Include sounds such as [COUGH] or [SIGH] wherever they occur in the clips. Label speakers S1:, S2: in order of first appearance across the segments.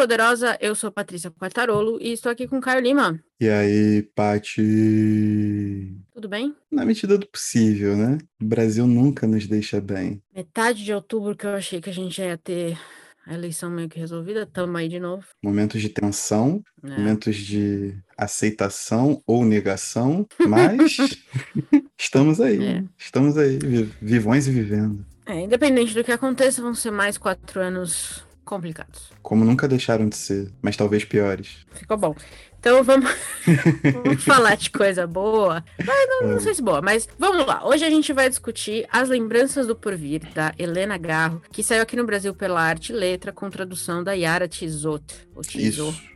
S1: Poderosa, eu sou Patrícia Quartarolo e estou aqui com o Caio Lima.
S2: E aí, Pati?
S1: Tudo bem?
S2: Na medida do possível, né? O Brasil nunca nos deixa bem.
S1: Metade de outubro que eu achei que a gente ia ter a eleição meio que resolvida, tamo aí de novo.
S2: Momentos de tensão, é. momentos de aceitação ou negação, mas [LAUGHS] estamos aí, é. estamos aí, vivões e vivendo.
S1: É, independente do que aconteça, vão ser mais quatro anos complicados.
S2: Como nunca deixaram de ser, mas talvez piores.
S1: Ficou bom. Então vamos, [LAUGHS] vamos falar de coisa boa. Mas não, não, é. sei se boa, mas vamos lá. Hoje a gente vai discutir As Lembranças do Porvir, da Helena Garro, que saiu aqui no Brasil pela Arte Letra, com tradução da Yara Tizot.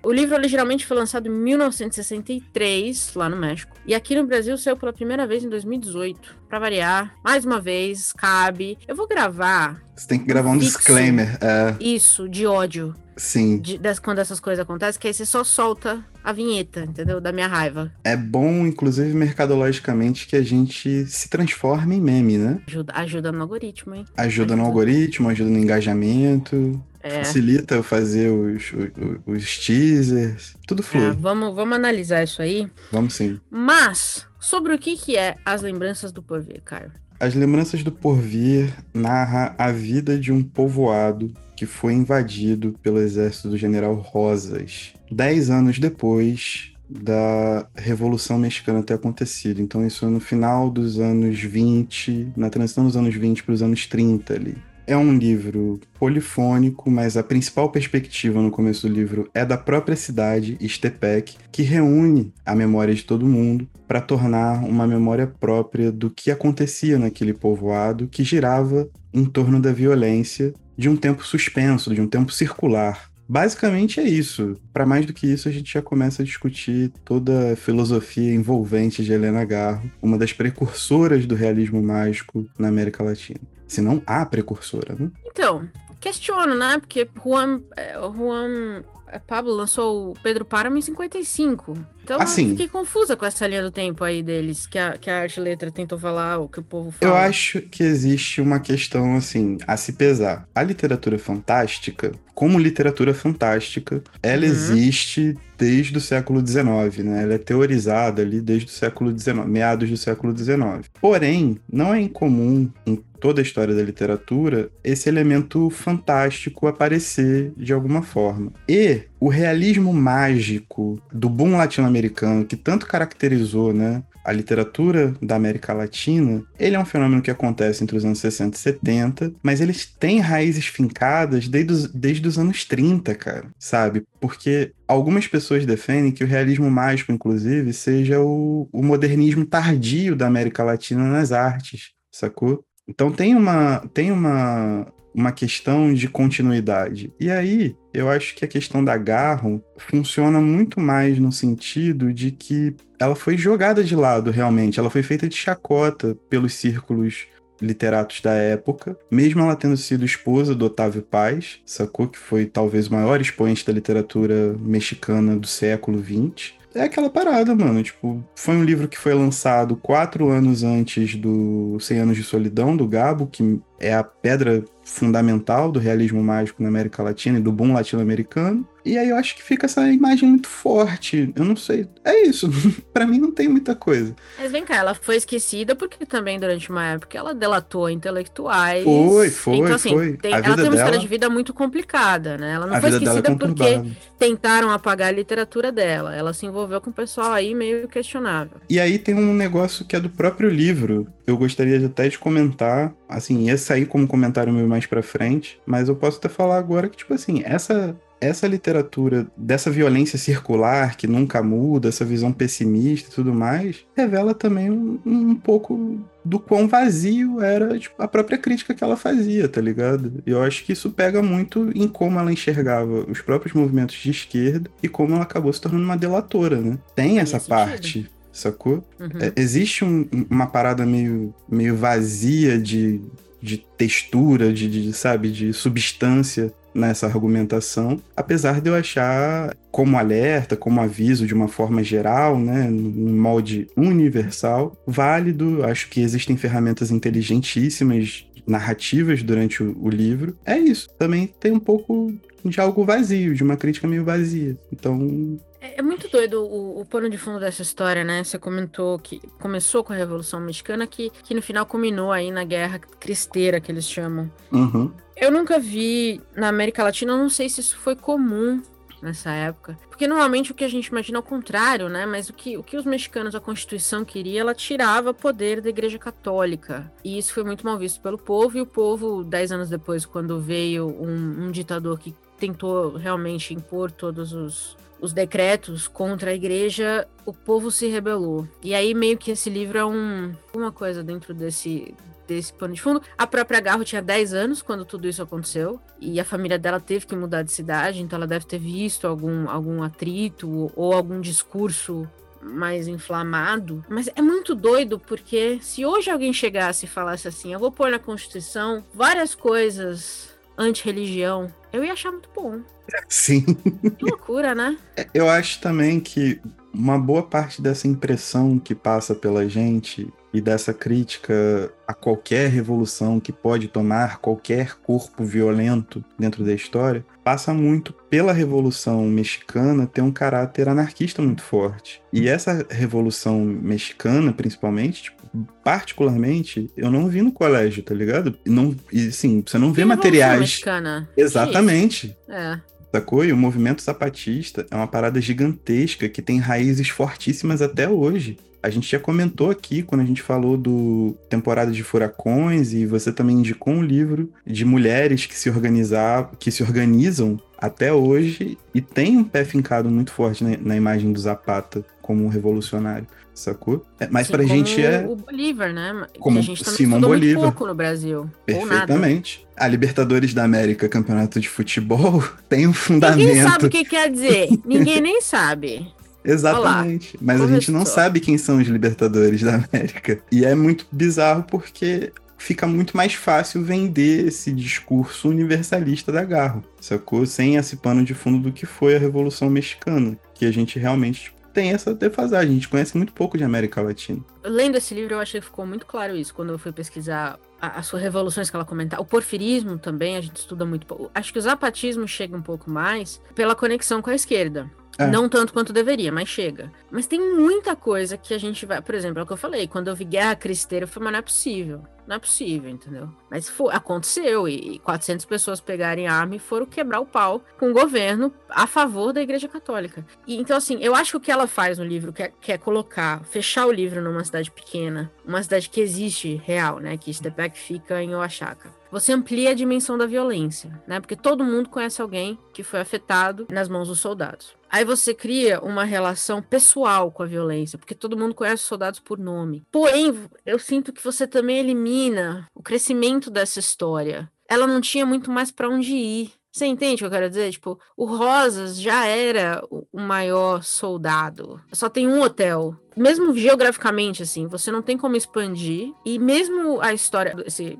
S1: O livro originalmente foi lançado em 1963, lá no México. E aqui no Brasil saiu pela primeira vez em 2018. Pra variar, mais uma vez, cabe. Eu vou gravar.
S2: Você tem que gravar um, um disclaimer. É...
S1: Isso, de ódio.
S2: Sim.
S1: De, de, quando essas coisas acontecem, que aí você só solta a vinheta, entendeu? Da minha raiva.
S2: É bom, inclusive, mercadologicamente, que a gente se transforme em meme, né?
S1: Ajuda, ajuda no algoritmo, hein?
S2: Ajuda, ajuda. no algoritmo, ajuda no engajamento. É. Facilita eu fazer os, os, os teasers. Tudo é, flui. É,
S1: vamos, vamos analisar isso aí.
S2: Vamos sim.
S1: Mas, sobre o que, que é as lembranças do porvir, Caio?
S2: As Lembranças do Porvir narra a vida de um povoado que foi invadido pelo exército do general Rosas, dez anos depois da Revolução Mexicana ter acontecido. Então, isso é no final dos anos 20, na transição dos anos 20 para os anos 30 ali. É um livro polifônico, mas a principal perspectiva no começo do livro é da própria cidade, Estepec, que reúne a memória de todo mundo para tornar uma memória própria do que acontecia naquele povoado que girava em torno da violência de um tempo suspenso, de um tempo circular. Basicamente é isso. Para mais do que isso, a gente já começa a discutir toda a filosofia envolvente de Helena Garro, uma das precursoras do realismo mágico na América Latina. Se não a precursora, né?
S1: Então, questiono, né? Porque Juan, é, Juan Pablo lançou o Pedro Páramo em 55. Então assim, eu fiquei confusa com essa linha do tempo aí deles, que a, que a arte letra tentou falar, o que o povo fala.
S2: Eu acho que existe uma questão, assim, a se pesar. A literatura fantástica, como literatura fantástica, ela uhum. existe desde o século XIX, né? Ela é teorizada ali desde o século XIX, meados do século XIX. Porém, não é incomum em toda a história da literatura esse elemento fantástico aparecer de alguma forma. E o realismo mágico do boom latino-americano que tanto caracterizou, né, a literatura da América Latina, ele é um fenômeno que acontece entre os anos 60 e 70, mas eles têm raízes fincadas desde os, desde os anos 30, cara, sabe? Porque algumas pessoas defendem que o realismo mágico, inclusive, seja o, o modernismo tardio da América Latina nas artes, sacou? Então tem uma, tem uma, uma questão de continuidade. E aí, eu acho que a questão da Garro funciona muito mais no sentido de que ela foi jogada de lado realmente, ela foi feita de chacota pelos círculos literatos da época, mesmo ela tendo sido esposa do Otávio Paz, sacou? Que foi talvez o maior expoente da literatura mexicana do século XX é aquela parada, mano. Tipo, foi um livro que foi lançado quatro anos antes do 100 Anos de Solidão, do Gabo, que é a pedra fundamental do realismo mágico na América Latina e do boom latino-americano. E aí eu acho que fica essa imagem muito forte. Eu não sei. É isso. [LAUGHS] para mim não tem muita coisa.
S1: Mas vem cá, ela foi esquecida porque também durante uma época ela delatou intelectuais.
S2: Foi, foi,
S1: então, assim,
S2: foi.
S1: Tem, ela tem uma dela... história de vida muito complicada, né? Ela não foi é esquecida é porque tentaram apagar a literatura dela. Ela se envolveu com o pessoal aí meio questionável.
S2: E aí tem um negócio que é do próprio livro. Eu gostaria de até de comentar, assim, ia sair como comentário meu mais pra frente, mas eu posso até falar agora que, tipo assim, essa essa literatura dessa violência circular que nunca muda, essa visão pessimista e tudo mais, revela também um, um pouco do quão vazio era tipo, a própria crítica que ela fazia, tá ligado? E eu acho que isso pega muito em como ela enxergava os próprios movimentos de esquerda e como ela acabou se tornando uma delatora, né? Tem essa parte. Sacou? Uhum. É, existe um, uma parada meio, meio vazia de, de textura, de, de, sabe, de substância nessa argumentação, apesar de eu achar como alerta, como aviso de uma forma geral, né, num molde universal, válido. Acho que existem ferramentas inteligentíssimas narrativas durante o, o livro, é isso. Também tem um pouco de algo vazio, de uma crítica meio vazia. Então,
S1: é, é muito doido o, o, pano de fundo dessa história, né? Você comentou que começou com a Revolução Mexicana, que, que no final culminou aí na Guerra Cristeira, que eles chamam.
S2: Uhum.
S1: Eu nunca vi na América Latina, não sei se isso foi comum nessa época. Porque normalmente o que a gente imagina é o contrário, né? Mas o que, o que os mexicanos, a Constituição queria, ela tirava poder da Igreja Católica. E isso foi muito mal visto pelo povo, e o povo, dez anos depois, quando veio um, um ditador que tentou realmente impor todos os, os decretos contra a igreja, o povo se rebelou. E aí meio que esse livro é um, uma coisa dentro desse desse pano de fundo. A própria Garro tinha 10 anos quando tudo isso aconteceu e a família dela teve que mudar de cidade, então ela deve ter visto algum, algum atrito ou algum discurso mais inflamado. Mas é muito doido porque se hoje alguém chegasse e falasse assim, eu vou pôr na Constituição várias coisas anti-religião, eu ia achar muito bom.
S2: Sim.
S1: Que loucura, né? [LAUGHS]
S2: É, eu acho também que uma boa parte dessa impressão que passa pela gente e dessa crítica a qualquer revolução que pode tomar qualquer corpo violento dentro da história passa muito pela revolução mexicana ter um caráter anarquista muito forte. E essa revolução mexicana, principalmente, tipo, particularmente, eu não vi no colégio, tá ligado? Não, e sim, você não vê materiais.
S1: Mexicana.
S2: Exatamente.
S1: É.
S2: Sacou? E o movimento zapatista é uma parada gigantesca que tem raízes fortíssimas até hoje. A gente já comentou aqui quando a gente falou do temporada de furacões e você também indicou um livro de mulheres que se organizar, que se organizam até hoje e tem um pé fincado muito forte na, na imagem do Zapata como um revolucionário, sacou? É, mas Sim, pra gente é
S1: o Bolívar, né?
S2: Como Simão Bolívar.
S1: muito pouco no Brasil.
S2: Perfeitamente. A Libertadores da América, campeonato de futebol, [LAUGHS] tem um fundamento.
S1: Ninguém sabe o que quer dizer. Ninguém nem sabe. [LAUGHS]
S2: Exatamente. Olá. Mas a gente não sabe quem são os Libertadores da América. E é muito bizarro porque fica muito mais fácil vender esse discurso universalista da Garro, sacou? Sem esse pano de fundo do que foi a Revolução Mexicana, que a gente realmente tem essa defasagem. A gente conhece muito pouco de América Latina.
S1: Lendo esse livro, eu achei que ficou muito claro isso quando eu fui pesquisar as suas revoluções que ela comentava. O porfirismo também, a gente estuda muito pouco. Acho que o zapatismo chega um pouco mais pela conexão com a esquerda. É. Não tanto quanto deveria, mas chega. Mas tem muita coisa que a gente vai. Por exemplo, é o que eu falei. Quando eu vi Guerra Cristeira, eu falei, mas não é possível. Não é possível, entendeu? Mas foi, aconteceu e 400 pessoas pegarem arma e foram quebrar o pau com o governo a favor da Igreja Católica. E, então, assim, eu acho que o que ela faz no livro, que é, que é colocar, fechar o livro numa cidade pequena, uma cidade que existe real, né? Que Stepec fica em Oaxaca você amplia a dimensão da violência, né? Porque todo mundo conhece alguém que foi afetado nas mãos dos soldados. Aí você cria uma relação pessoal com a violência, porque todo mundo conhece os soldados por nome. Porém, eu sinto que você também elimina o crescimento dessa história. Ela não tinha muito mais para onde ir. Você entende o que eu quero dizer? Tipo, o Rosas já era o maior soldado. Só tem um hotel. Mesmo geograficamente, assim, você não tem como expandir. E mesmo a história, esse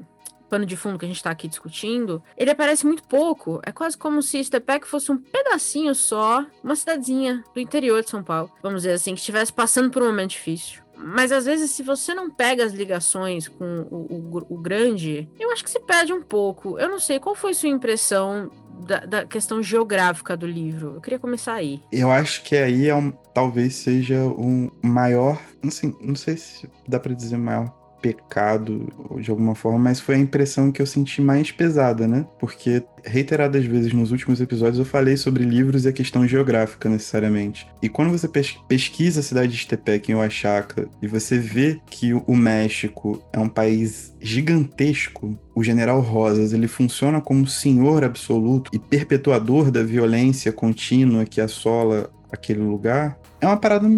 S1: pano de fundo que a gente está aqui discutindo, ele aparece muito pouco. É quase como se Estepec fosse um pedacinho só, uma cidadezinha do interior de São Paulo, vamos dizer assim, que estivesse passando por um momento difícil. Mas às vezes, se você não pega as ligações com o, o, o grande, eu acho que se perde um pouco. Eu não sei, qual foi sua impressão da, da, questão geográfica do livro. Eu queria começar aí.
S2: Eu acho que aí é um, talvez seja um maior. Sei, não sei se dá para dizer maior pecado de alguma forma, mas foi a impressão que eu senti mais pesada, né? Porque reiteradas vezes nos últimos episódios eu falei sobre livros e a questão geográfica necessariamente. E quando você pesquisa a cidade de Estepec em Oaxaca e você vê que o México é um país gigantesco, o General Rosas ele funciona como senhor absoluto e perpetuador da violência contínua que assola aquele lugar, é uma parada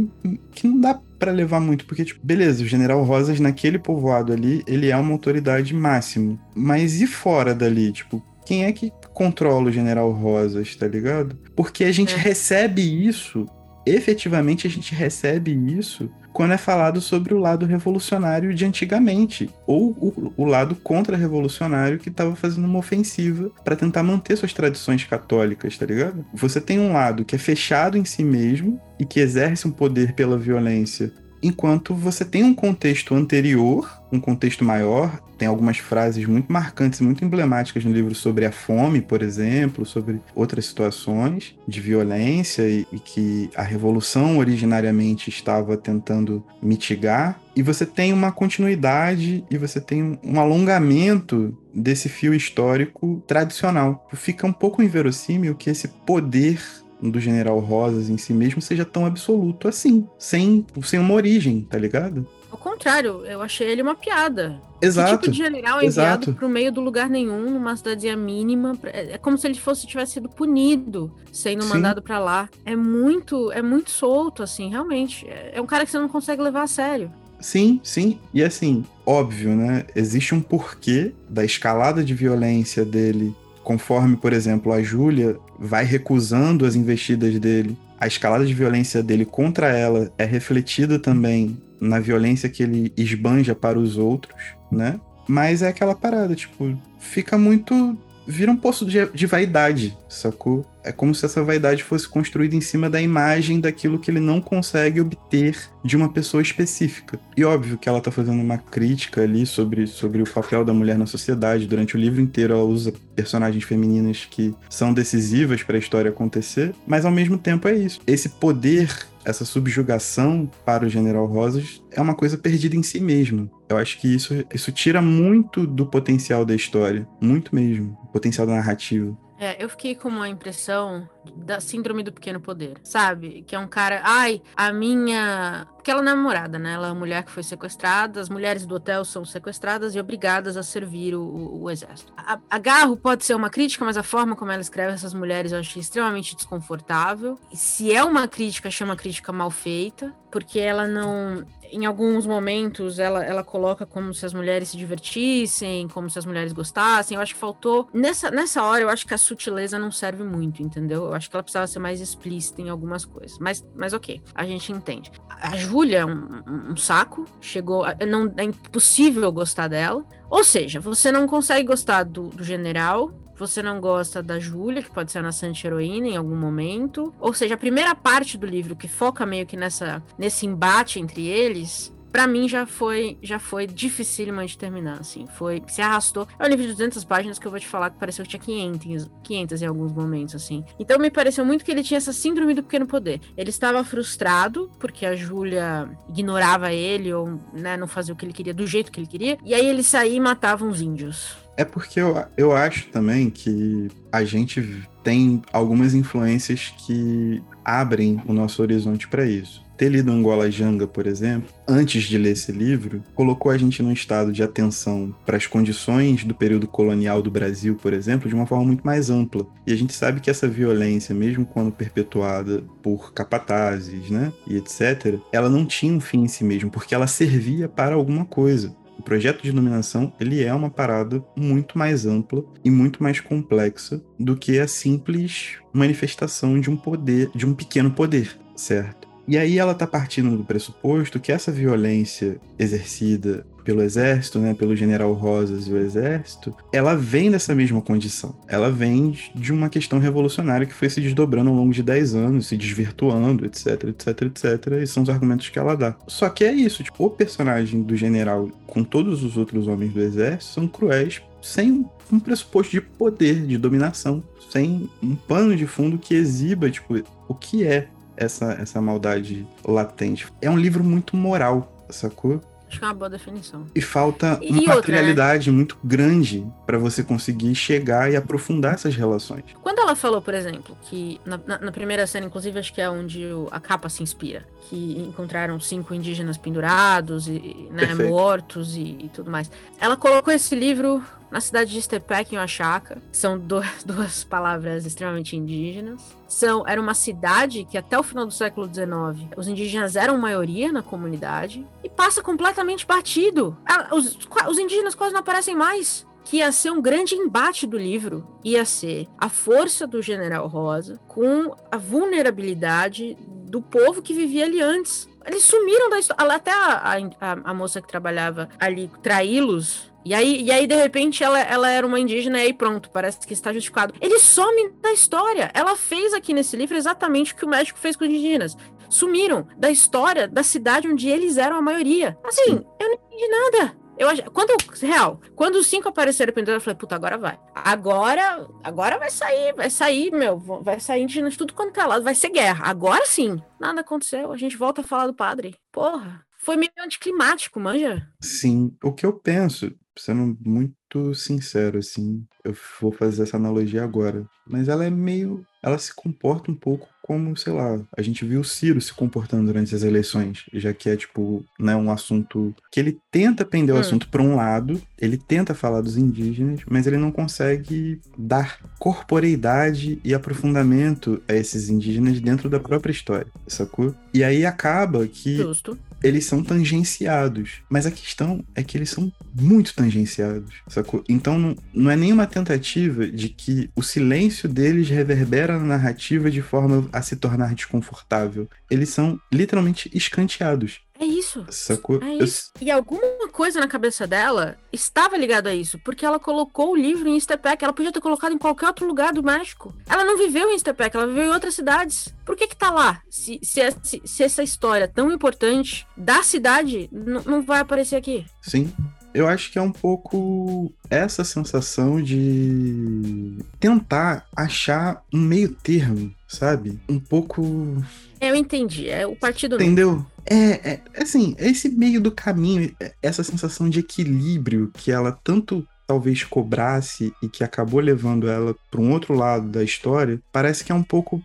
S2: que não dá para levar muito, porque, tipo, beleza, o General Rosas naquele povoado ali, ele é uma autoridade máxima. Mas e fora dali, tipo, quem é que controla o General Rosas, tá ligado? Porque a gente é. recebe isso, efetivamente a gente recebe isso quando é falado sobre o lado revolucionário de antigamente, ou o, o lado contra-revolucionário que estava fazendo uma ofensiva para tentar manter suas tradições católicas, tá ligado? Você tem um lado que é fechado em si mesmo e que exerce um poder pela violência enquanto você tem um contexto anterior, um contexto maior, tem algumas frases muito marcantes, muito emblemáticas no livro sobre a fome, por exemplo, sobre outras situações de violência e, e que a revolução originariamente estava tentando mitigar. E você tem uma continuidade e você tem um alongamento desse fio histórico tradicional. Fica um pouco inverossímil que esse poder do General Rosas em si mesmo seja tão absoluto assim, sem, sem uma origem, tá ligado?
S1: Ao contrário, eu achei ele uma piada.
S2: Exato.
S1: Que tipo de general é enviado pro meio do lugar nenhum, numa cidadezinha mínima? É, é como se ele fosse tivesse sido punido, sendo Sim. mandado para lá. É muito, é muito solto, assim, realmente. É, é um cara que você não consegue levar a sério.
S2: Sim, sim. E assim, óbvio, né? Existe um porquê da escalada de violência dele, conforme, por exemplo, a Júlia vai recusando as investidas dele. A escalada de violência dele contra ela é refletida também na violência que ele esbanja para os outros, né? Mas é aquela parada, tipo, fica muito vira um poço de, de, vaidade, sacou? É como se essa vaidade fosse construída em cima da imagem daquilo que ele não consegue obter de uma pessoa específica. E óbvio que ela tá fazendo uma crítica ali sobre, sobre o papel da mulher na sociedade. Durante o livro inteiro ela usa personagens femininas que são decisivas para a história acontecer, mas ao mesmo tempo é isso. Esse poder essa subjugação para o General Rosas é uma coisa perdida em si mesmo. Eu acho que isso, isso tira muito do potencial da história, muito mesmo, o potencial da narrativa.
S1: É, eu fiquei com uma impressão da síndrome do pequeno poder, sabe? Que é um cara, ai, a minha. Porque ela é namorada, né? Ela é uma mulher que foi sequestrada, as mulheres do hotel são sequestradas e obrigadas a servir o, o, o exército. A, a, Garro pode ser uma crítica, mas a forma como ela escreve essas mulheres eu achei extremamente desconfortável. E se é uma crítica, chama crítica mal feita, porque ela não em alguns momentos ela, ela coloca como se as mulheres se divertissem, como se as mulheres gostassem. Eu acho que faltou. Nessa, nessa hora, eu acho que a sutileza não serve muito, entendeu? Eu acho que ela precisava ser mais explícita em algumas coisas. Mas, mas ok, a gente entende. A Júlia é um, um, saco, chegou. Não, é impossível gostar dela. Ou seja, você não consegue gostar do, do general, você não gosta da Júlia, que pode ser a nossa anti-heroína em algum momento. Ou seja, a primeira parte do livro que foca meio que nessa, nesse embate entre eles, para mim já foi já foi dificílimo de terminar, assim. Foi, se arrastou. É um livro de 200 páginas que eu vou te falar que pareceu que tinha 500, 500 em alguns momentos, assim. Então me pareceu muito que ele tinha essa síndrome do pequeno poder. Ele estava frustrado porque a Júlia ignorava ele ou, né, não fazia o que ele queria do jeito que ele queria. E aí ele saía e matava uns índios.
S2: É porque eu, eu acho também que a gente tem algumas influências que abrem o nosso horizonte para isso. Ter lido Angola Janga, por exemplo, antes de ler esse livro, colocou a gente num estado de atenção para as condições do período colonial do Brasil, por exemplo, de uma forma muito mais ampla. E a gente sabe que essa violência, mesmo quando perpetuada por capatazes, né, e etc., ela não tinha um fim em si mesmo, porque ela servia para alguma coisa. O projeto de iluminação ele é uma parada muito mais ampla e muito mais complexa do que a simples manifestação de um poder, de um pequeno poder, certo? E aí ela está partindo do pressuposto que essa violência exercida pelo exército, né, pelo general Rosas e o exército, ela vem dessa mesma condição. Ela vem de uma questão revolucionária que foi se desdobrando ao longo de 10 anos, se desvirtuando, etc, etc, etc, e são os argumentos que ela dá. Só que é isso, tipo, o personagem do general com todos os outros homens do exército são cruéis sem um pressuposto de poder, de dominação, sem um pano de fundo que exiba, tipo, o que é essa, essa maldade latente. É um livro muito moral, sacou?
S1: Acho que é uma boa definição.
S2: E falta e uma outra, materialidade né? muito grande para você conseguir chegar e aprofundar essas relações.
S1: Quando ela falou, por exemplo, que na, na, na primeira cena, inclusive, acho que é onde o, a capa se inspira, que encontraram cinco indígenas pendurados e né, mortos e, e, tudo mais. Ela colocou esse livro na cidade de Estepec, em Oaxaca. São duas, [LAUGHS] duas palavras extremamente indígenas. São, era uma cidade que até o final do século XIX os indígenas eram maioria na comunidade e passa completamente batido. Ah, os, os indígenas quase não aparecem mais que ia ser um grande embate do livro. Ia ser a força do General Rosa com a vulnerabilidade do povo que vivia ali antes. Eles sumiram da história. Até a, a, a moça que trabalhava ali traí-los e aí, e aí, de repente, ela, ela era uma indígena e aí pronto, parece que está justificado. Ele some da história. Ela fez aqui nesse livro exatamente o que o médico fez com os indígenas. Sumiram da história da cidade onde eles eram a maioria. Assim, Sim. eu não entendi nada. Eu quando real, quando os cinco apareceram pendurados, eu falei, puta, agora vai. Agora, agora vai sair, vai sair, meu, vai sair de tudo quanto é lado, vai ser guerra. Agora sim. Nada aconteceu, a gente volta a falar do padre. Porra, foi meio anticlimático, manja?
S2: Sim, o que eu penso, sendo muito sincero, assim, eu vou fazer essa analogia agora, mas ela é meio. Ela se comporta um pouco como, sei lá, a gente viu o Ciro se comportando durante as eleições, já que é, tipo, né, um assunto que ele tenta pender hum. o assunto para um lado, ele tenta falar dos indígenas, mas ele não consegue dar corporeidade e aprofundamento a esses indígenas dentro da própria história, sacou? E aí acaba que
S1: Justo
S2: eles são tangenciados. Mas a questão é que eles são muito tangenciados, sacou? Então não, não é nenhuma tentativa de que o silêncio deles reverbera na narrativa de forma a se tornar desconfortável. Eles são literalmente escanteados.
S1: É isso.
S2: Sacou?
S1: É isso. E alguma coisa na cabeça dela estava ligada a isso, porque ela colocou o livro em Estepec. Ela podia ter colocado em qualquer outro lugar do México. Ela não viveu em Estepec, ela viveu em outras cidades. Por que que tá lá? Se, se, se, se essa história tão importante da cidade não vai aparecer aqui?
S2: Sim eu acho que é um pouco essa sensação de tentar achar um meio termo, sabe? Um pouco.
S1: Eu entendi, é o partido.
S2: Entendeu? É, é, assim, esse meio do caminho, é, essa sensação de equilíbrio que ela tanto talvez cobrasse e que acabou levando ela para um outro lado da história, parece que é um pouco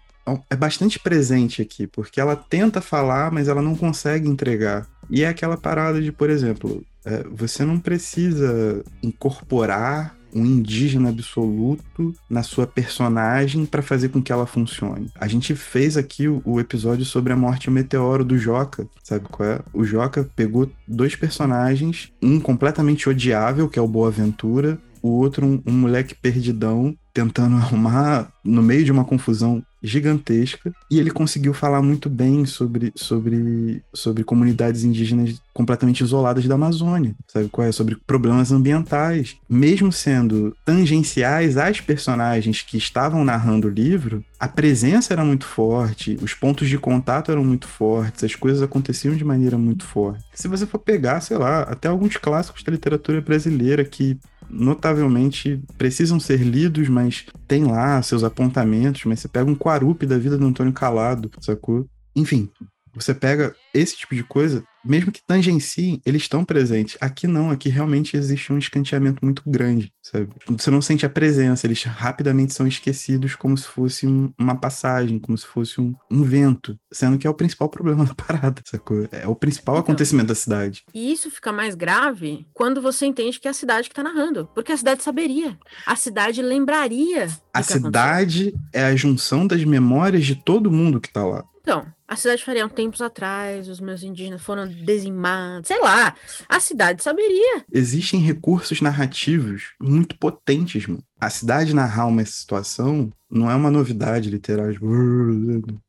S2: é bastante presente aqui, porque ela tenta falar, mas ela não consegue entregar. E é aquela parada de, por exemplo, é, você não precisa incorporar um indígena absoluto na sua personagem para fazer com que ela funcione. A gente fez aqui o, o, episódio sobre a morte e meteoro do Joca, sabe qual é? O Joca pegou dois personagens, um completamente odiável, que é o Boaventura, o outro um, um moleque perdidão tentando arrumar no meio de uma confusão gigantesca e ele conseguiu falar muito bem sobre, sobre, sobre comunidades indígenas completamente isoladas da Amazônia, sabe qual é? Sobre problemas ambientais, mesmo sendo tangenciais às personagens que estavam narrando o livro, a presença era muito forte, os pontos de contato eram muito fortes, as coisas aconteciam de maneira muito forte. Se você for pegar, sei lá, até alguns clássicos da literatura brasileira que notavelmente precisam ser lidos, mas tem lá seus apontamentos, mas você pega um Quarupi da vida do Antônio Calado, sacou? Enfim, você pega esse tipo de coisa, mesmo que tangenciem, eles estão presentes. Aqui não, aqui realmente existe um escanteamento muito grande, sabe? Você não sente a presença, eles rapidamente são esquecidos como se fosse um, uma passagem, como se fosse um, um, vento, sendo que é o principal [LAUGHS] problema da parada, sacou? É o principal então, acontecimento da cidade.
S1: E isso fica mais grave quando você entende que é a cidade que tá narrando, porque a cidade saberia, a cidade lembraria.
S2: A cidade aconteceu. é a junção das memórias de todo mundo que tá lá.
S1: Então, a cidade faria tempos atrás, os meus indígenas foram dizimados, sei lá, a cidade saberia.
S2: Existem recursos narrativos muito potentes, mano. A cidade narrar uma situação não é uma novidade literária,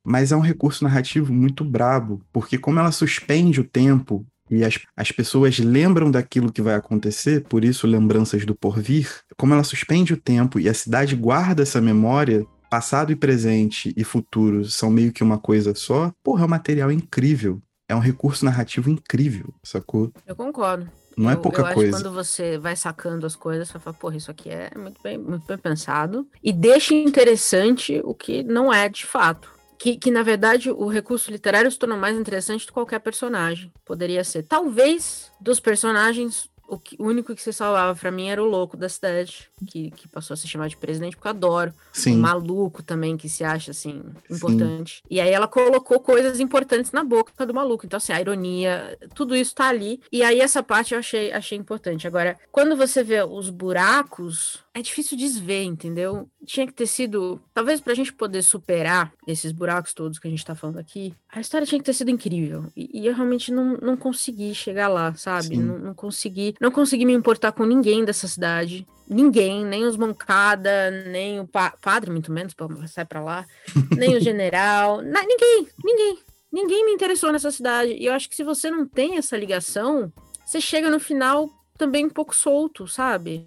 S2: mas é um recurso narrativo muito brabo, porque como ela suspende o tempo e as, as pessoas lembram daquilo que vai acontecer, por isso lembranças do porvir, como ela suspende o tempo e a cidade guarda essa memória, passado e presente e futuro são meio que uma coisa só, porra, é um material incrível. É um recurso narrativo incrível, sacou?
S1: Eu concordo.
S2: Não
S1: é
S2: eu, pouca
S1: eu
S2: coisa.
S1: quando você vai sacando as coisas, você fala, porra, isso aqui é muito bem, muito bem pensado. E deixa interessante o que não é de fato. Que, que, na verdade, o recurso literário se torna mais interessante do que qualquer personagem. Poderia ser. Talvez dos personagens o, que, o único que se salvava para mim era o louco da cidade, que, que passou a se chamar de presidente, porque eu adoro.
S2: Sim.
S1: Um maluco também, que se acha, assim, importante. Sim. E aí ela colocou coisas importantes na boca do maluco. Então, assim, a ironia, tudo isso tá ali. E aí essa parte eu achei, achei importante. Agora, quando você vê os buracos, é difícil desver, entendeu? Tinha que ter sido. Talvez pra gente poder superar esses buracos todos que a gente tá falando aqui, a história tinha que ter sido incrível. E, e eu realmente não, não consegui chegar lá, sabe? Não, não, consegui. Não consegui me importar com ninguém dessa cidade. Ninguém, nem os Moncada, nem o pa padre, muito menos, sai pra lá, [LAUGHS] nem o general. Na, ninguém, ninguém. Ninguém me interessou nessa cidade. E eu acho que se você não tem essa ligação, você chega no final também um pouco solto, sabe?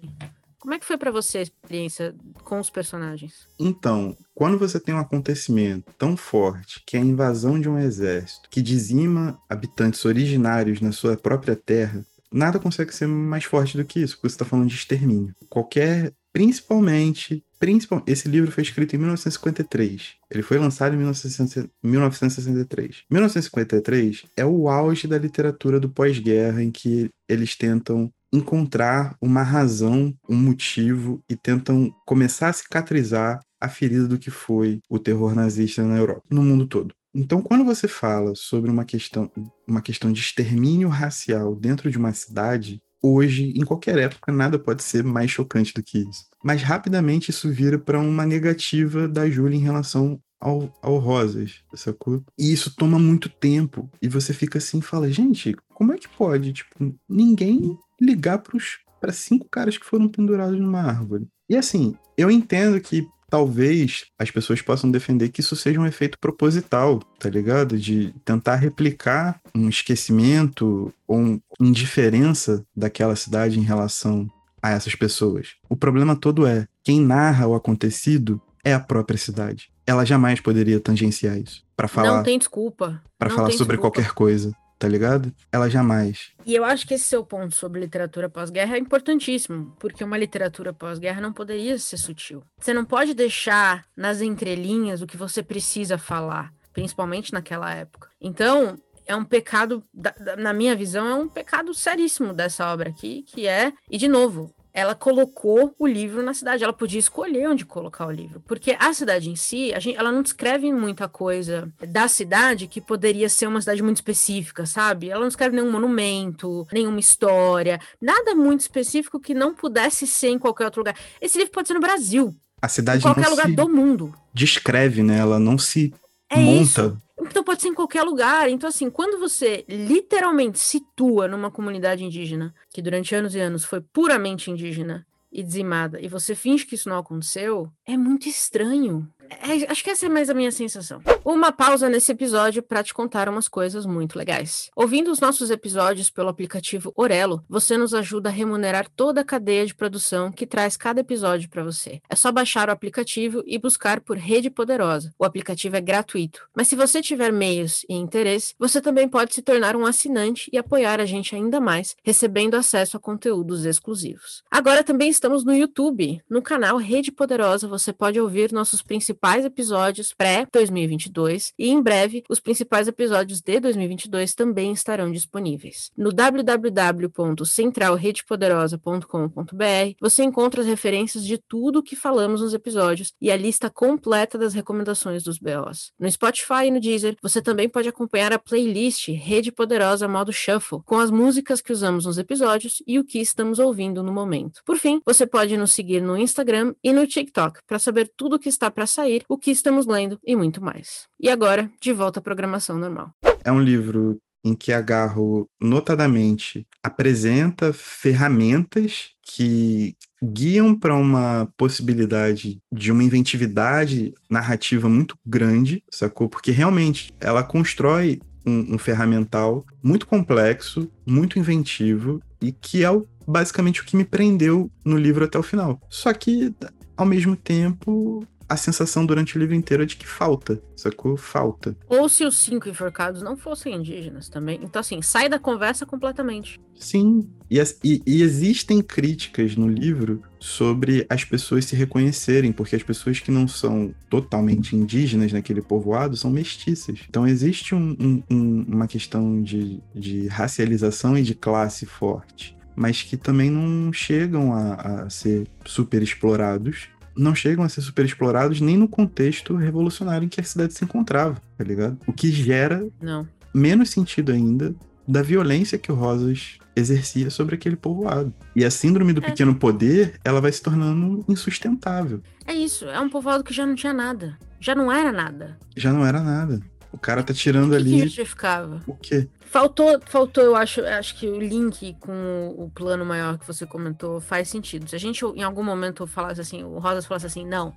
S1: Como é que foi para você a experiência com os personagens?
S2: Então, quando você tem um acontecimento tão forte, que é a invasão de um exército, que dizima habitantes originários na sua própria terra, nada consegue ser mais forte do que isso, porque você está falando de extermínio. Qualquer, principalmente, principal, esse livro foi escrito em 1953. Ele foi lançado em 1963. 1953 é o auge da literatura do pós-guerra, em que eles tentam encontrar uma razão, um motivo e tentam começar a cicatrizar a ferida do que foi o terror nazista na Europa, no mundo todo. Então, quando você fala sobre uma questão, uma questão de extermínio racial dentro de uma cidade, hoje, em qualquer época, nada pode ser mais chocante do que isso. Mas rapidamente isso vira para uma negativa da Júlia em relação ao, ao Rosas, sacou? E isso toma muito tempo. E você fica assim e fala, gente, como é que pode? Tipo, ninguém ligar para cinco caras que foram pendurados numa árvore. E assim, eu entendo que talvez as pessoas possam defender que isso seja um efeito proposital, tá ligado? De tentar replicar um esquecimento ou uma indiferença daquela cidade em relação a essas pessoas. O problema todo é, quem narra o acontecido é a própria cidade. Ela jamais poderia tangenciar isso para falar.
S1: Não tem desculpa.
S2: Para falar sobre
S1: desculpa.
S2: qualquer coisa tá ligado? Ela jamais.
S1: E eu acho que esse seu ponto sobre literatura pós-guerra é importantíssimo, porque uma literatura pós-guerra não poderia ser sutil. Você não pode deixar nas entrelinhas o que você precisa falar, principalmente naquela época. Então, é um pecado, na minha visão, é um pecado seríssimo dessa obra aqui, que é, e de novo, ela colocou o livro na cidade. Ela podia escolher onde colocar o livro. Porque a cidade em si, gente, ela não descreve muita coisa da cidade que poderia ser uma cidade muito específica, sabe? Ela não descreve nenhum monumento, nenhuma história, nada muito específico que não pudesse ser em qualquer outro lugar. Esse livro pode ser no Brasil.
S2: A cidade
S1: em qualquer lugar do mundo.
S2: Descreve, né? Ela não se é monta. Isso.
S1: Então pode ser em qualquer lugar. Então, assim, quando você literalmente situa numa comunidade indígena, que durante anos e anos foi puramente indígena e dizimada, e você finge que isso não aconteceu, é muito estranho. É, acho que essa é mais a minha sensação. Uma pausa nesse episódio para te contar umas coisas muito legais. Ouvindo os nossos episódios pelo aplicativo Orelo, você nos ajuda a remunerar toda a cadeia de produção que traz cada episódio para você. É só baixar o aplicativo e buscar por Rede Poderosa. O aplicativo é gratuito. Mas se você tiver meios e interesse, você também pode se tornar um assinante e apoiar a gente ainda mais, recebendo acesso a conteúdos exclusivos. Agora também estamos no YouTube. No canal Rede Poderosa você pode ouvir nossos principais episódios pré-2022 2022 e em breve os principais episódios de 2022 também estarão disponíveis. No www.centralredepoderosa.com.br você encontra as referências de tudo o que falamos nos episódios e a lista completa das recomendações dos BOs. No Spotify e no Deezer você também pode acompanhar a playlist Rede Poderosa modo Shuffle com as músicas que usamos nos episódios e o que estamos ouvindo no momento. Por fim, você pode nos seguir no Instagram e no TikTok para saber tudo o que está para sair, o que estamos lendo e muito mais. E agora, de volta à programação normal.
S2: É um livro em que a Garro notadamente apresenta ferramentas que guiam para uma possibilidade de uma inventividade narrativa muito grande, sacou? Porque realmente ela constrói um, um ferramental muito complexo, muito inventivo e que é o, basicamente o que me prendeu no livro até o final. Só que, ao mesmo tempo, a sensação durante o livro inteiro é de que falta, sacou? Falta.
S1: Ou se os cinco enforcados não fossem indígenas também. Então, assim, sai da conversa completamente.
S2: Sim. E, e, e, existem críticas no livro sobre as pessoas se reconhecerem, porque as pessoas que não são totalmente indígenas naquele povoado são mestiças. Então, existe um, um, uma questão de, de racialização e de classe forte mas que também não chegam a, a ser super explorados não chegam a ser super explorados nem no contexto revolucionário em que a cidade se encontrava, tá ligado? O que gera
S1: não.
S2: menos sentido ainda da violência que o Rosas exercia sobre aquele povoado. E a síndrome do é. pequeno poder, ela vai se tornando insustentável.
S1: É isso, é um povoado que já não tinha nada. Já não era nada.
S2: Já não era nada. O cara tá tirando
S1: que
S2: ali.
S1: Que justificava?
S2: O quê?
S1: Faltou, faltou, eu acho, acho que o link com o plano maior que você comentou faz sentido. Se a gente em algum momento falasse assim, o Rosas falasse assim, não,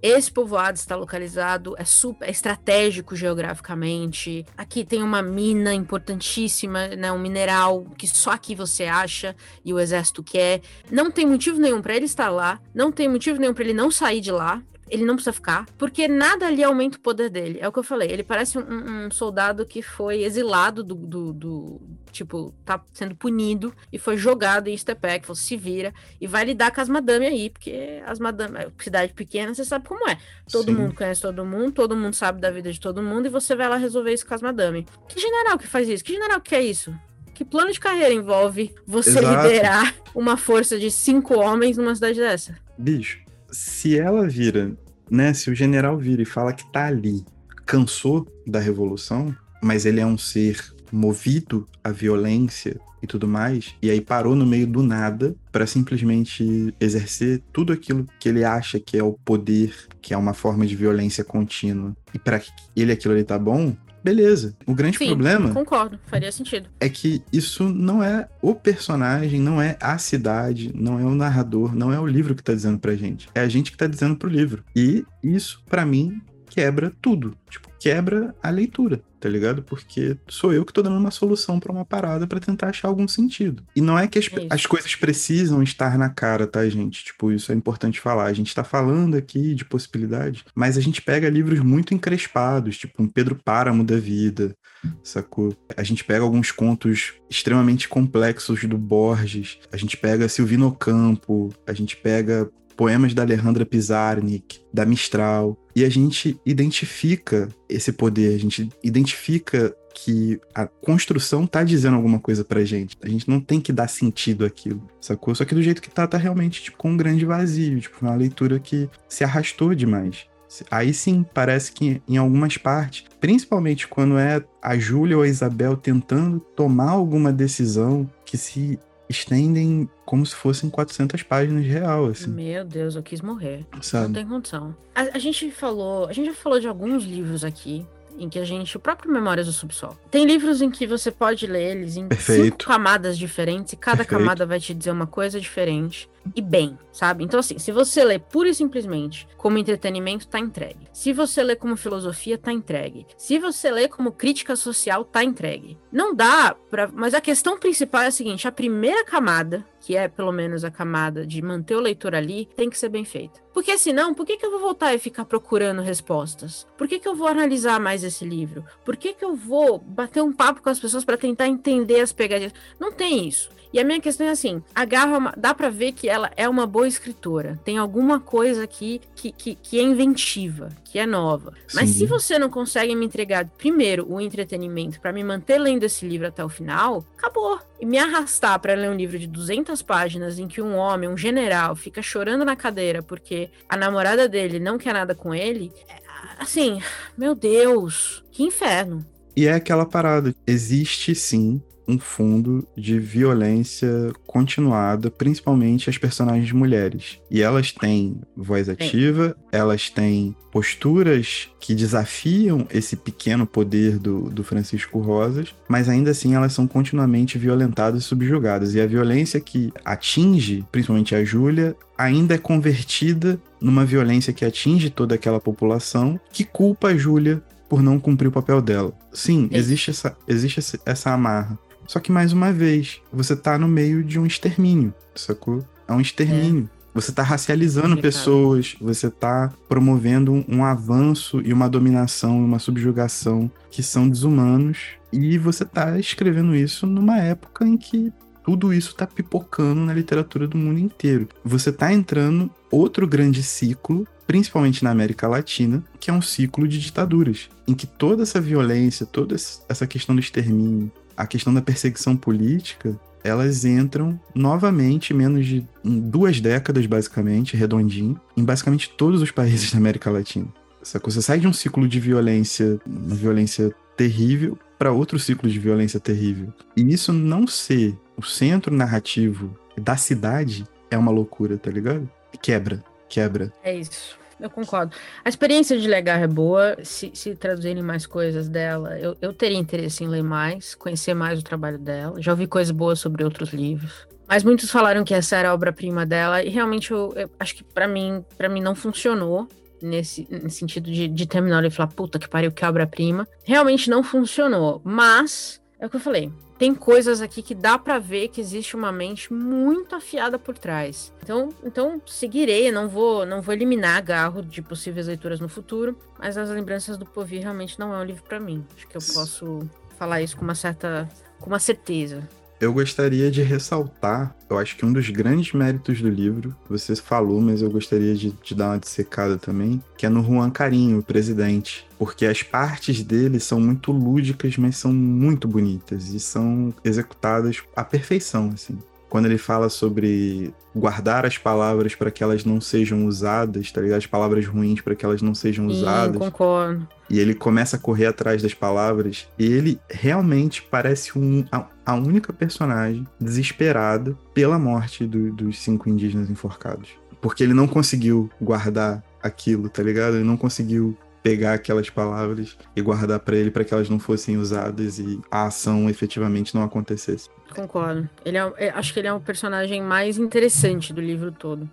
S1: esse povoado está localizado, é super é estratégico geograficamente. Aqui tem uma mina importantíssima, né, um mineral que só aqui você acha e o exército quer. Não tem motivo nenhum para ele estar lá, não tem motivo nenhum para ele não sair de lá ele não precisa ficar, porque nada ali aumenta o poder dele. É o que eu falei. Ele parece um, um soldado que foi exilado do, do, do, Tipo, tá sendo punido e foi jogado em Stepec, falou, se vira e vai lidar com as madame aí, porque as madame, cidade pequena, você sabe como é. Todo Sim. mundo conhece todo mundo, todo mundo sabe da vida de todo mundo e você vai lá resolver isso com as madame. Que general que faz isso? Que general que é isso? Que plano de carreira envolve você Exato. liderar uma força de cinco homens numa cidade dessa?
S2: Bicho, se ela vira, né? Se o general vira e fala que tá ali, cansou da revolução, mas ele é um ser movido à violência e tudo mais, e aí parou no meio do nada para simplesmente exercer tudo aquilo que ele acha que é o poder, que é uma forma de violência contínua. E para ele aquilo ali tá bom, beleza. O grande
S1: Sim,
S2: problema.
S1: Concordo, faria sentido.
S2: É que isso não é o personagem, não é a cidade, não é o narrador, não é o livro que tá dizendo pra gente. É a gente que tá dizendo pro livro. E isso, para mim, quebra tudo. Tipo, quebra a leitura, tá ligado? Porque sou eu que tô dando uma solução para uma parada para tentar achar algum sentido. E não é que as, é as, coisas precisam estar na cara, tá, gente? Tipo, isso é importante falar. A gente tá falando aqui de possibilidades, mas a gente pega livros muito encrespados, tipo um Pedro Páramo da vida, sacou? A gente pega alguns contos extremamente complexos do Borges, a gente pega Silvino Campo, a gente pega poemas da Alejandra Pizarnik, da Mistral, e a gente identifica esse poder, a gente identifica que a construção tá dizendo alguma coisa pra gente. A gente não tem que dar sentido àquilo, sacou? Só que do jeito que tá, tá realmente tipo, com um grande vazio, tipo, uma leitura que se arrastou demais. Aí sim, parece que em algumas partes, principalmente quando é a Júlia ou a Isabel tentando tomar alguma decisão que se estendem como se fossem 400 páginas de real, assim.
S1: Meu Deus, eu quis morrer. Sabe? Não tem condição. A, a, gente falou, a gente já falou de alguns livros aqui em que a gente, o próprio Memórias do Subsolo. Tem livros em que você pode ler eles em Perfeito. cinco camadas diferentes e cada Perfeito. camada vai te dizer uma coisa diferente e bem, sabe? Então, assim, se você lê pura e simplesmente como entretenimento, tá entregue. Se você lê como filosofia, tá entregue. Se você lê como crítica social, tá entregue. Não dá pra. Mas a questão principal é a seguinte: a primeira camada, que é pelo menos a camada de manter o leitor ali, tem que ser bem feita. Porque senão, por que, que eu vou voltar e ficar procurando respostas? Por que, que eu vou analisar mais esse livro? Por que, que eu vou bater um papo com as pessoas para tentar entender as pegadinhas? Não tem isso. E a minha questão é assim: a Garra, dá para ver que ela é uma boa escritora. Tem alguma coisa aqui que, que, que é inventiva, que é nova. Sim. Mas se você não consegue me entregar, primeiro, o entretenimento para me manter lendo esse livro até o final, acabou. E me arrastar para ler um livro de 200 páginas em que um homem, um general, fica chorando na cadeira porque a namorada dele não quer nada com ele, é, assim, meu Deus, que inferno.
S2: E é aquela parada. Existe sim um fundo de violência continuada, principalmente as personagens mulheres. E elas têm voz ativa, elas têm posturas que desafiam esse pequeno poder do, do Francisco Rosas, mas ainda assim elas são continuamente violentadas e subjugadas. E a violência que atinge, principalmente a Júlia, ainda é convertida numa violência que atinge toda aquela população, que culpa a Júlia por não cumprir o papel dela. Sim, existe essa, existe essa amarra. Só que, mais uma vez, você tá no meio de um extermínio, sacou? É um extermínio. É. Você está racializando pessoas, você está promovendo um, avanço e uma dominação, uma subjugação que são desumanos, e você está escrevendo isso numa época em que tudo isso está pipocando na literatura do mundo inteiro. Você está entrando outro grande ciclo, principalmente na América Latina, que é um ciclo de ditaduras, em que toda essa violência, toda essa questão do extermínio, a questão da perseguição política, elas entram novamente, menos de duas décadas, basicamente, redondinho, em basicamente todos os países da América Latina. Você sai de um ciclo de violência, uma violência terrível, para outro ciclo de violência terrível. E isso não ser o centro narrativo da cidade é uma loucura, tá ligado? Quebra, quebra.
S1: É isso. Eu concordo. A experiência de Legar é boa. Se, se traduzirem mais coisas dela, eu, eu teria interesse em ler mais, conhecer mais o trabalho dela. Já ouvi coisas boas sobre outros livros. Mas muitos falaram que essa era a obra-prima dela e realmente eu, eu acho que para mim, para mim não funcionou. nesse, nesse sentido de, de terminar e falar, puta que pariu, que obra-prima. Realmente não funcionou, mas é o que eu falei. Tem coisas aqui que dá para ver que existe uma mente muito afiada por trás. Então, então seguirei, não vou, não vou eliminar Garro de possíveis leituras no futuro, mas as lembranças do Povi realmente não é um livro para mim. Acho que eu posso falar isso com uma certa, com uma certeza.
S2: Eu gostaria de ressaltar, eu acho que um dos grandes méritos do livro, você falou, mas eu gostaria de, de dar uma dissecada também, que é no Juan Carinho, o presidente. Porque as partes dele são muito lúdicas, mas são muito bonitas e são executadas à perfeição, assim quando ele fala sobre guardar as palavras para que elas não sejam usadas, tá ligado? As palavras ruins para que elas não sejam Sim, usadas.
S1: concordo.
S2: E ele começa a correr atrás das palavras. E ele realmente parece um, a, a única personagem desesperada pela morte do, dos cinco indígenas enforcados. Porque ele não conseguiu guardar aquilo, tá ligado? Ele não conseguiu pegar aquelas palavras e guardar para ele para que elas não fossem usadas e a ação efetivamente não acontecesse.
S1: Concordo. Ele é, é, acho que ele é o personagem mais interessante do livro todo.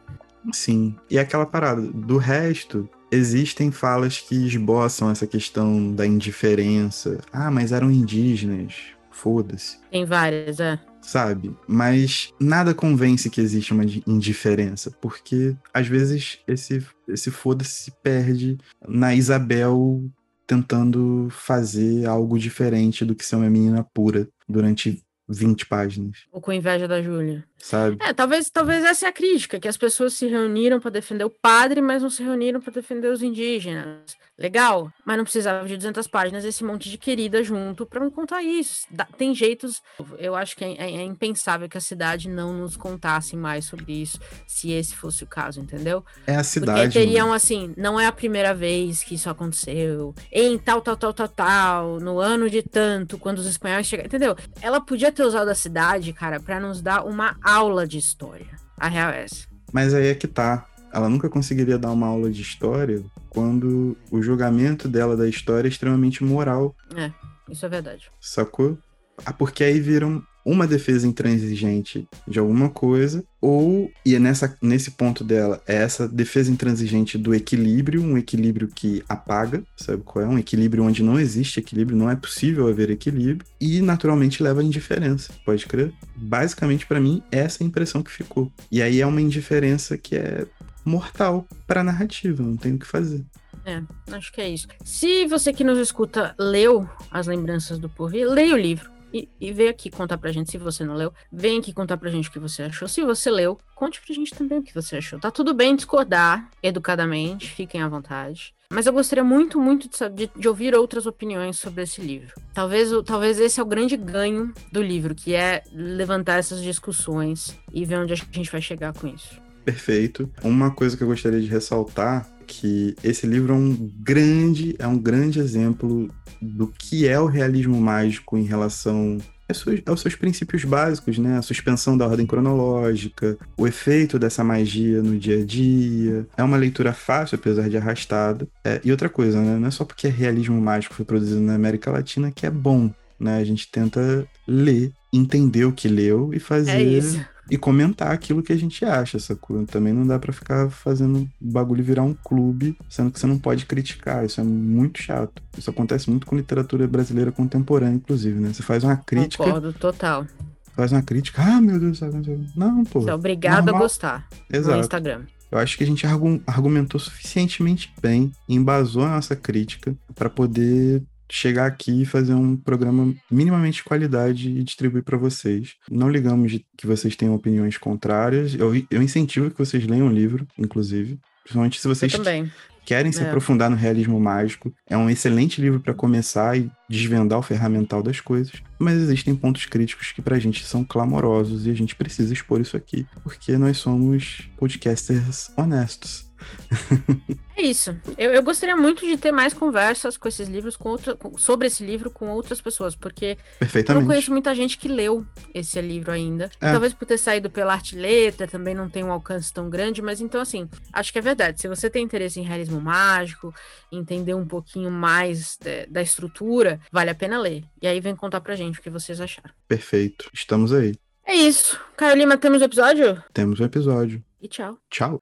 S2: Sim. E aquela parada, do resto, existem falas que esboçam essa questão da indiferença. Ah, mas eram indígenas. Foda-se.
S1: Tem várias, é
S2: sabe? Mas nada convence que existe uma indiferença, porque às vezes esse, esse foda-se se perde na Isabel tentando fazer algo diferente do que ser uma menina pura durante 20 páginas.
S1: Ou com inveja da Júlia.
S2: Sabe?
S1: É, talvez, talvez essa é a crítica, que as pessoas se reuniram para defender o padre, mas não se reuniram para defender os indígenas. Legal, mas não precisava de 200 páginas esse monte de querida junto para não contar isso. Tem jeitos, eu acho que é, é, é, impensável que a cidade não nos contasse mais sobre isso, se esse fosse o caso, entendeu?
S2: É a cidade.
S1: Porque teriam mano. assim, não é a primeira vez que isso aconteceu, em tal, tal, tal, tal, tal, no ano de tanto, quando os espanhóis chegaram, entendeu? Ela podia ter usado a cidade, cara, para nos dar uma aula de história. A real é essa.
S2: Mas aí é que tá ela nunca conseguiria dar uma aula de história quando o julgamento dela da história é extremamente moral.
S1: É, isso é verdade.
S2: Sacou? Ah, porque aí viram uma defesa intransigente de alguma coisa, ou, e é nessa, nesse ponto dela, é essa defesa intransigente do equilíbrio, um equilíbrio que apaga, sabe qual é? Um equilíbrio onde não existe equilíbrio, não é possível haver equilíbrio, e naturalmente leva à indiferença, pode crer? Basicamente, para mim, essa é a impressão que ficou. E aí é uma indiferença que é mortal para a narrativa, não tem o que fazer.
S1: É, acho que é isso. Se você que nos escuta leu As Lembranças do Porvir, leia o livro. E, e vem aqui contar pra gente se você não leu. Vem aqui contar pra gente o que você achou. Se você leu, conte pra gente também o que você achou. Tá tudo bem discordar educadamente, fiquem à vontade. Mas eu gostaria muito, muito de, de, ouvir outras opiniões sobre esse livro. Talvez, talvez esse é o grande ganho do livro, que é levantar essas discussões e ver onde a gente vai chegar com isso
S2: perfeito. Uma coisa que eu gostaria de ressaltar que esse livro é um grande, é um grande exemplo do que é o realismo mágico em relação aos seus princípios básicos, né? A suspensão da ordem cronológica, o efeito dessa magia no dia a dia. É uma leitura fácil, apesar de arrastada. É, e outra coisa, né? Não é só porque é realismo mágico foi produzido na América Latina que é bom, né? A gente tenta ler, entender o que leu e fazer
S1: é
S2: e comentar aquilo que a gente acha, sacou? Também não dá para ficar fazendo bagulho virar um clube, sendo que você não pode criticar. Isso é muito chato. Isso acontece muito com literatura brasileira contemporânea, inclusive, né? Você faz uma crítica.
S1: Concordo, total.
S2: Faz uma crítica, ah, meu Deus, não, pô.
S1: Você é obrigado normal. a gostar Exato. no Instagram.
S2: Eu acho que a gente argumentou suficientemente bem, embasou a nossa crítica para poder chegar aqui e fazer um programa minimamente de qualidade e distribuir para vocês. Não ligamos que vocês tenham opiniões contrárias. Eu, eu incentivo que vocês leiam o livro, inclusive. Principalmente se vocês querem se é. aprofundar no realismo mágico. É um excelente livro para começar e desvendar o ferramental das coisas. Mas existem pontos críticos que pra gente são clamorosos e a gente precisa expor isso aqui, porque nós somos podcasters honestos. [LAUGHS]
S1: É isso. Eu, eu, gostaria muito de ter mais conversas com esses livros, com outra, sobre esse livro com outras pessoas, porque eu não conheço muita gente que leu esse livro ainda. É. Talvez por ter saído pela arte letra, também não tem um alcance tão grande, mas então, assim, acho que é verdade. Se você tem interesse em realismo mágico, entender um pouquinho mais de, da estrutura, vale a pena ler. E aí vem contar pra gente o que vocês acharam.
S2: Perfeito. Estamos aí.
S1: É isso. Caio Lima, temos o um episódio?
S2: Temos um episódio.
S1: E tchau.
S2: Tchau.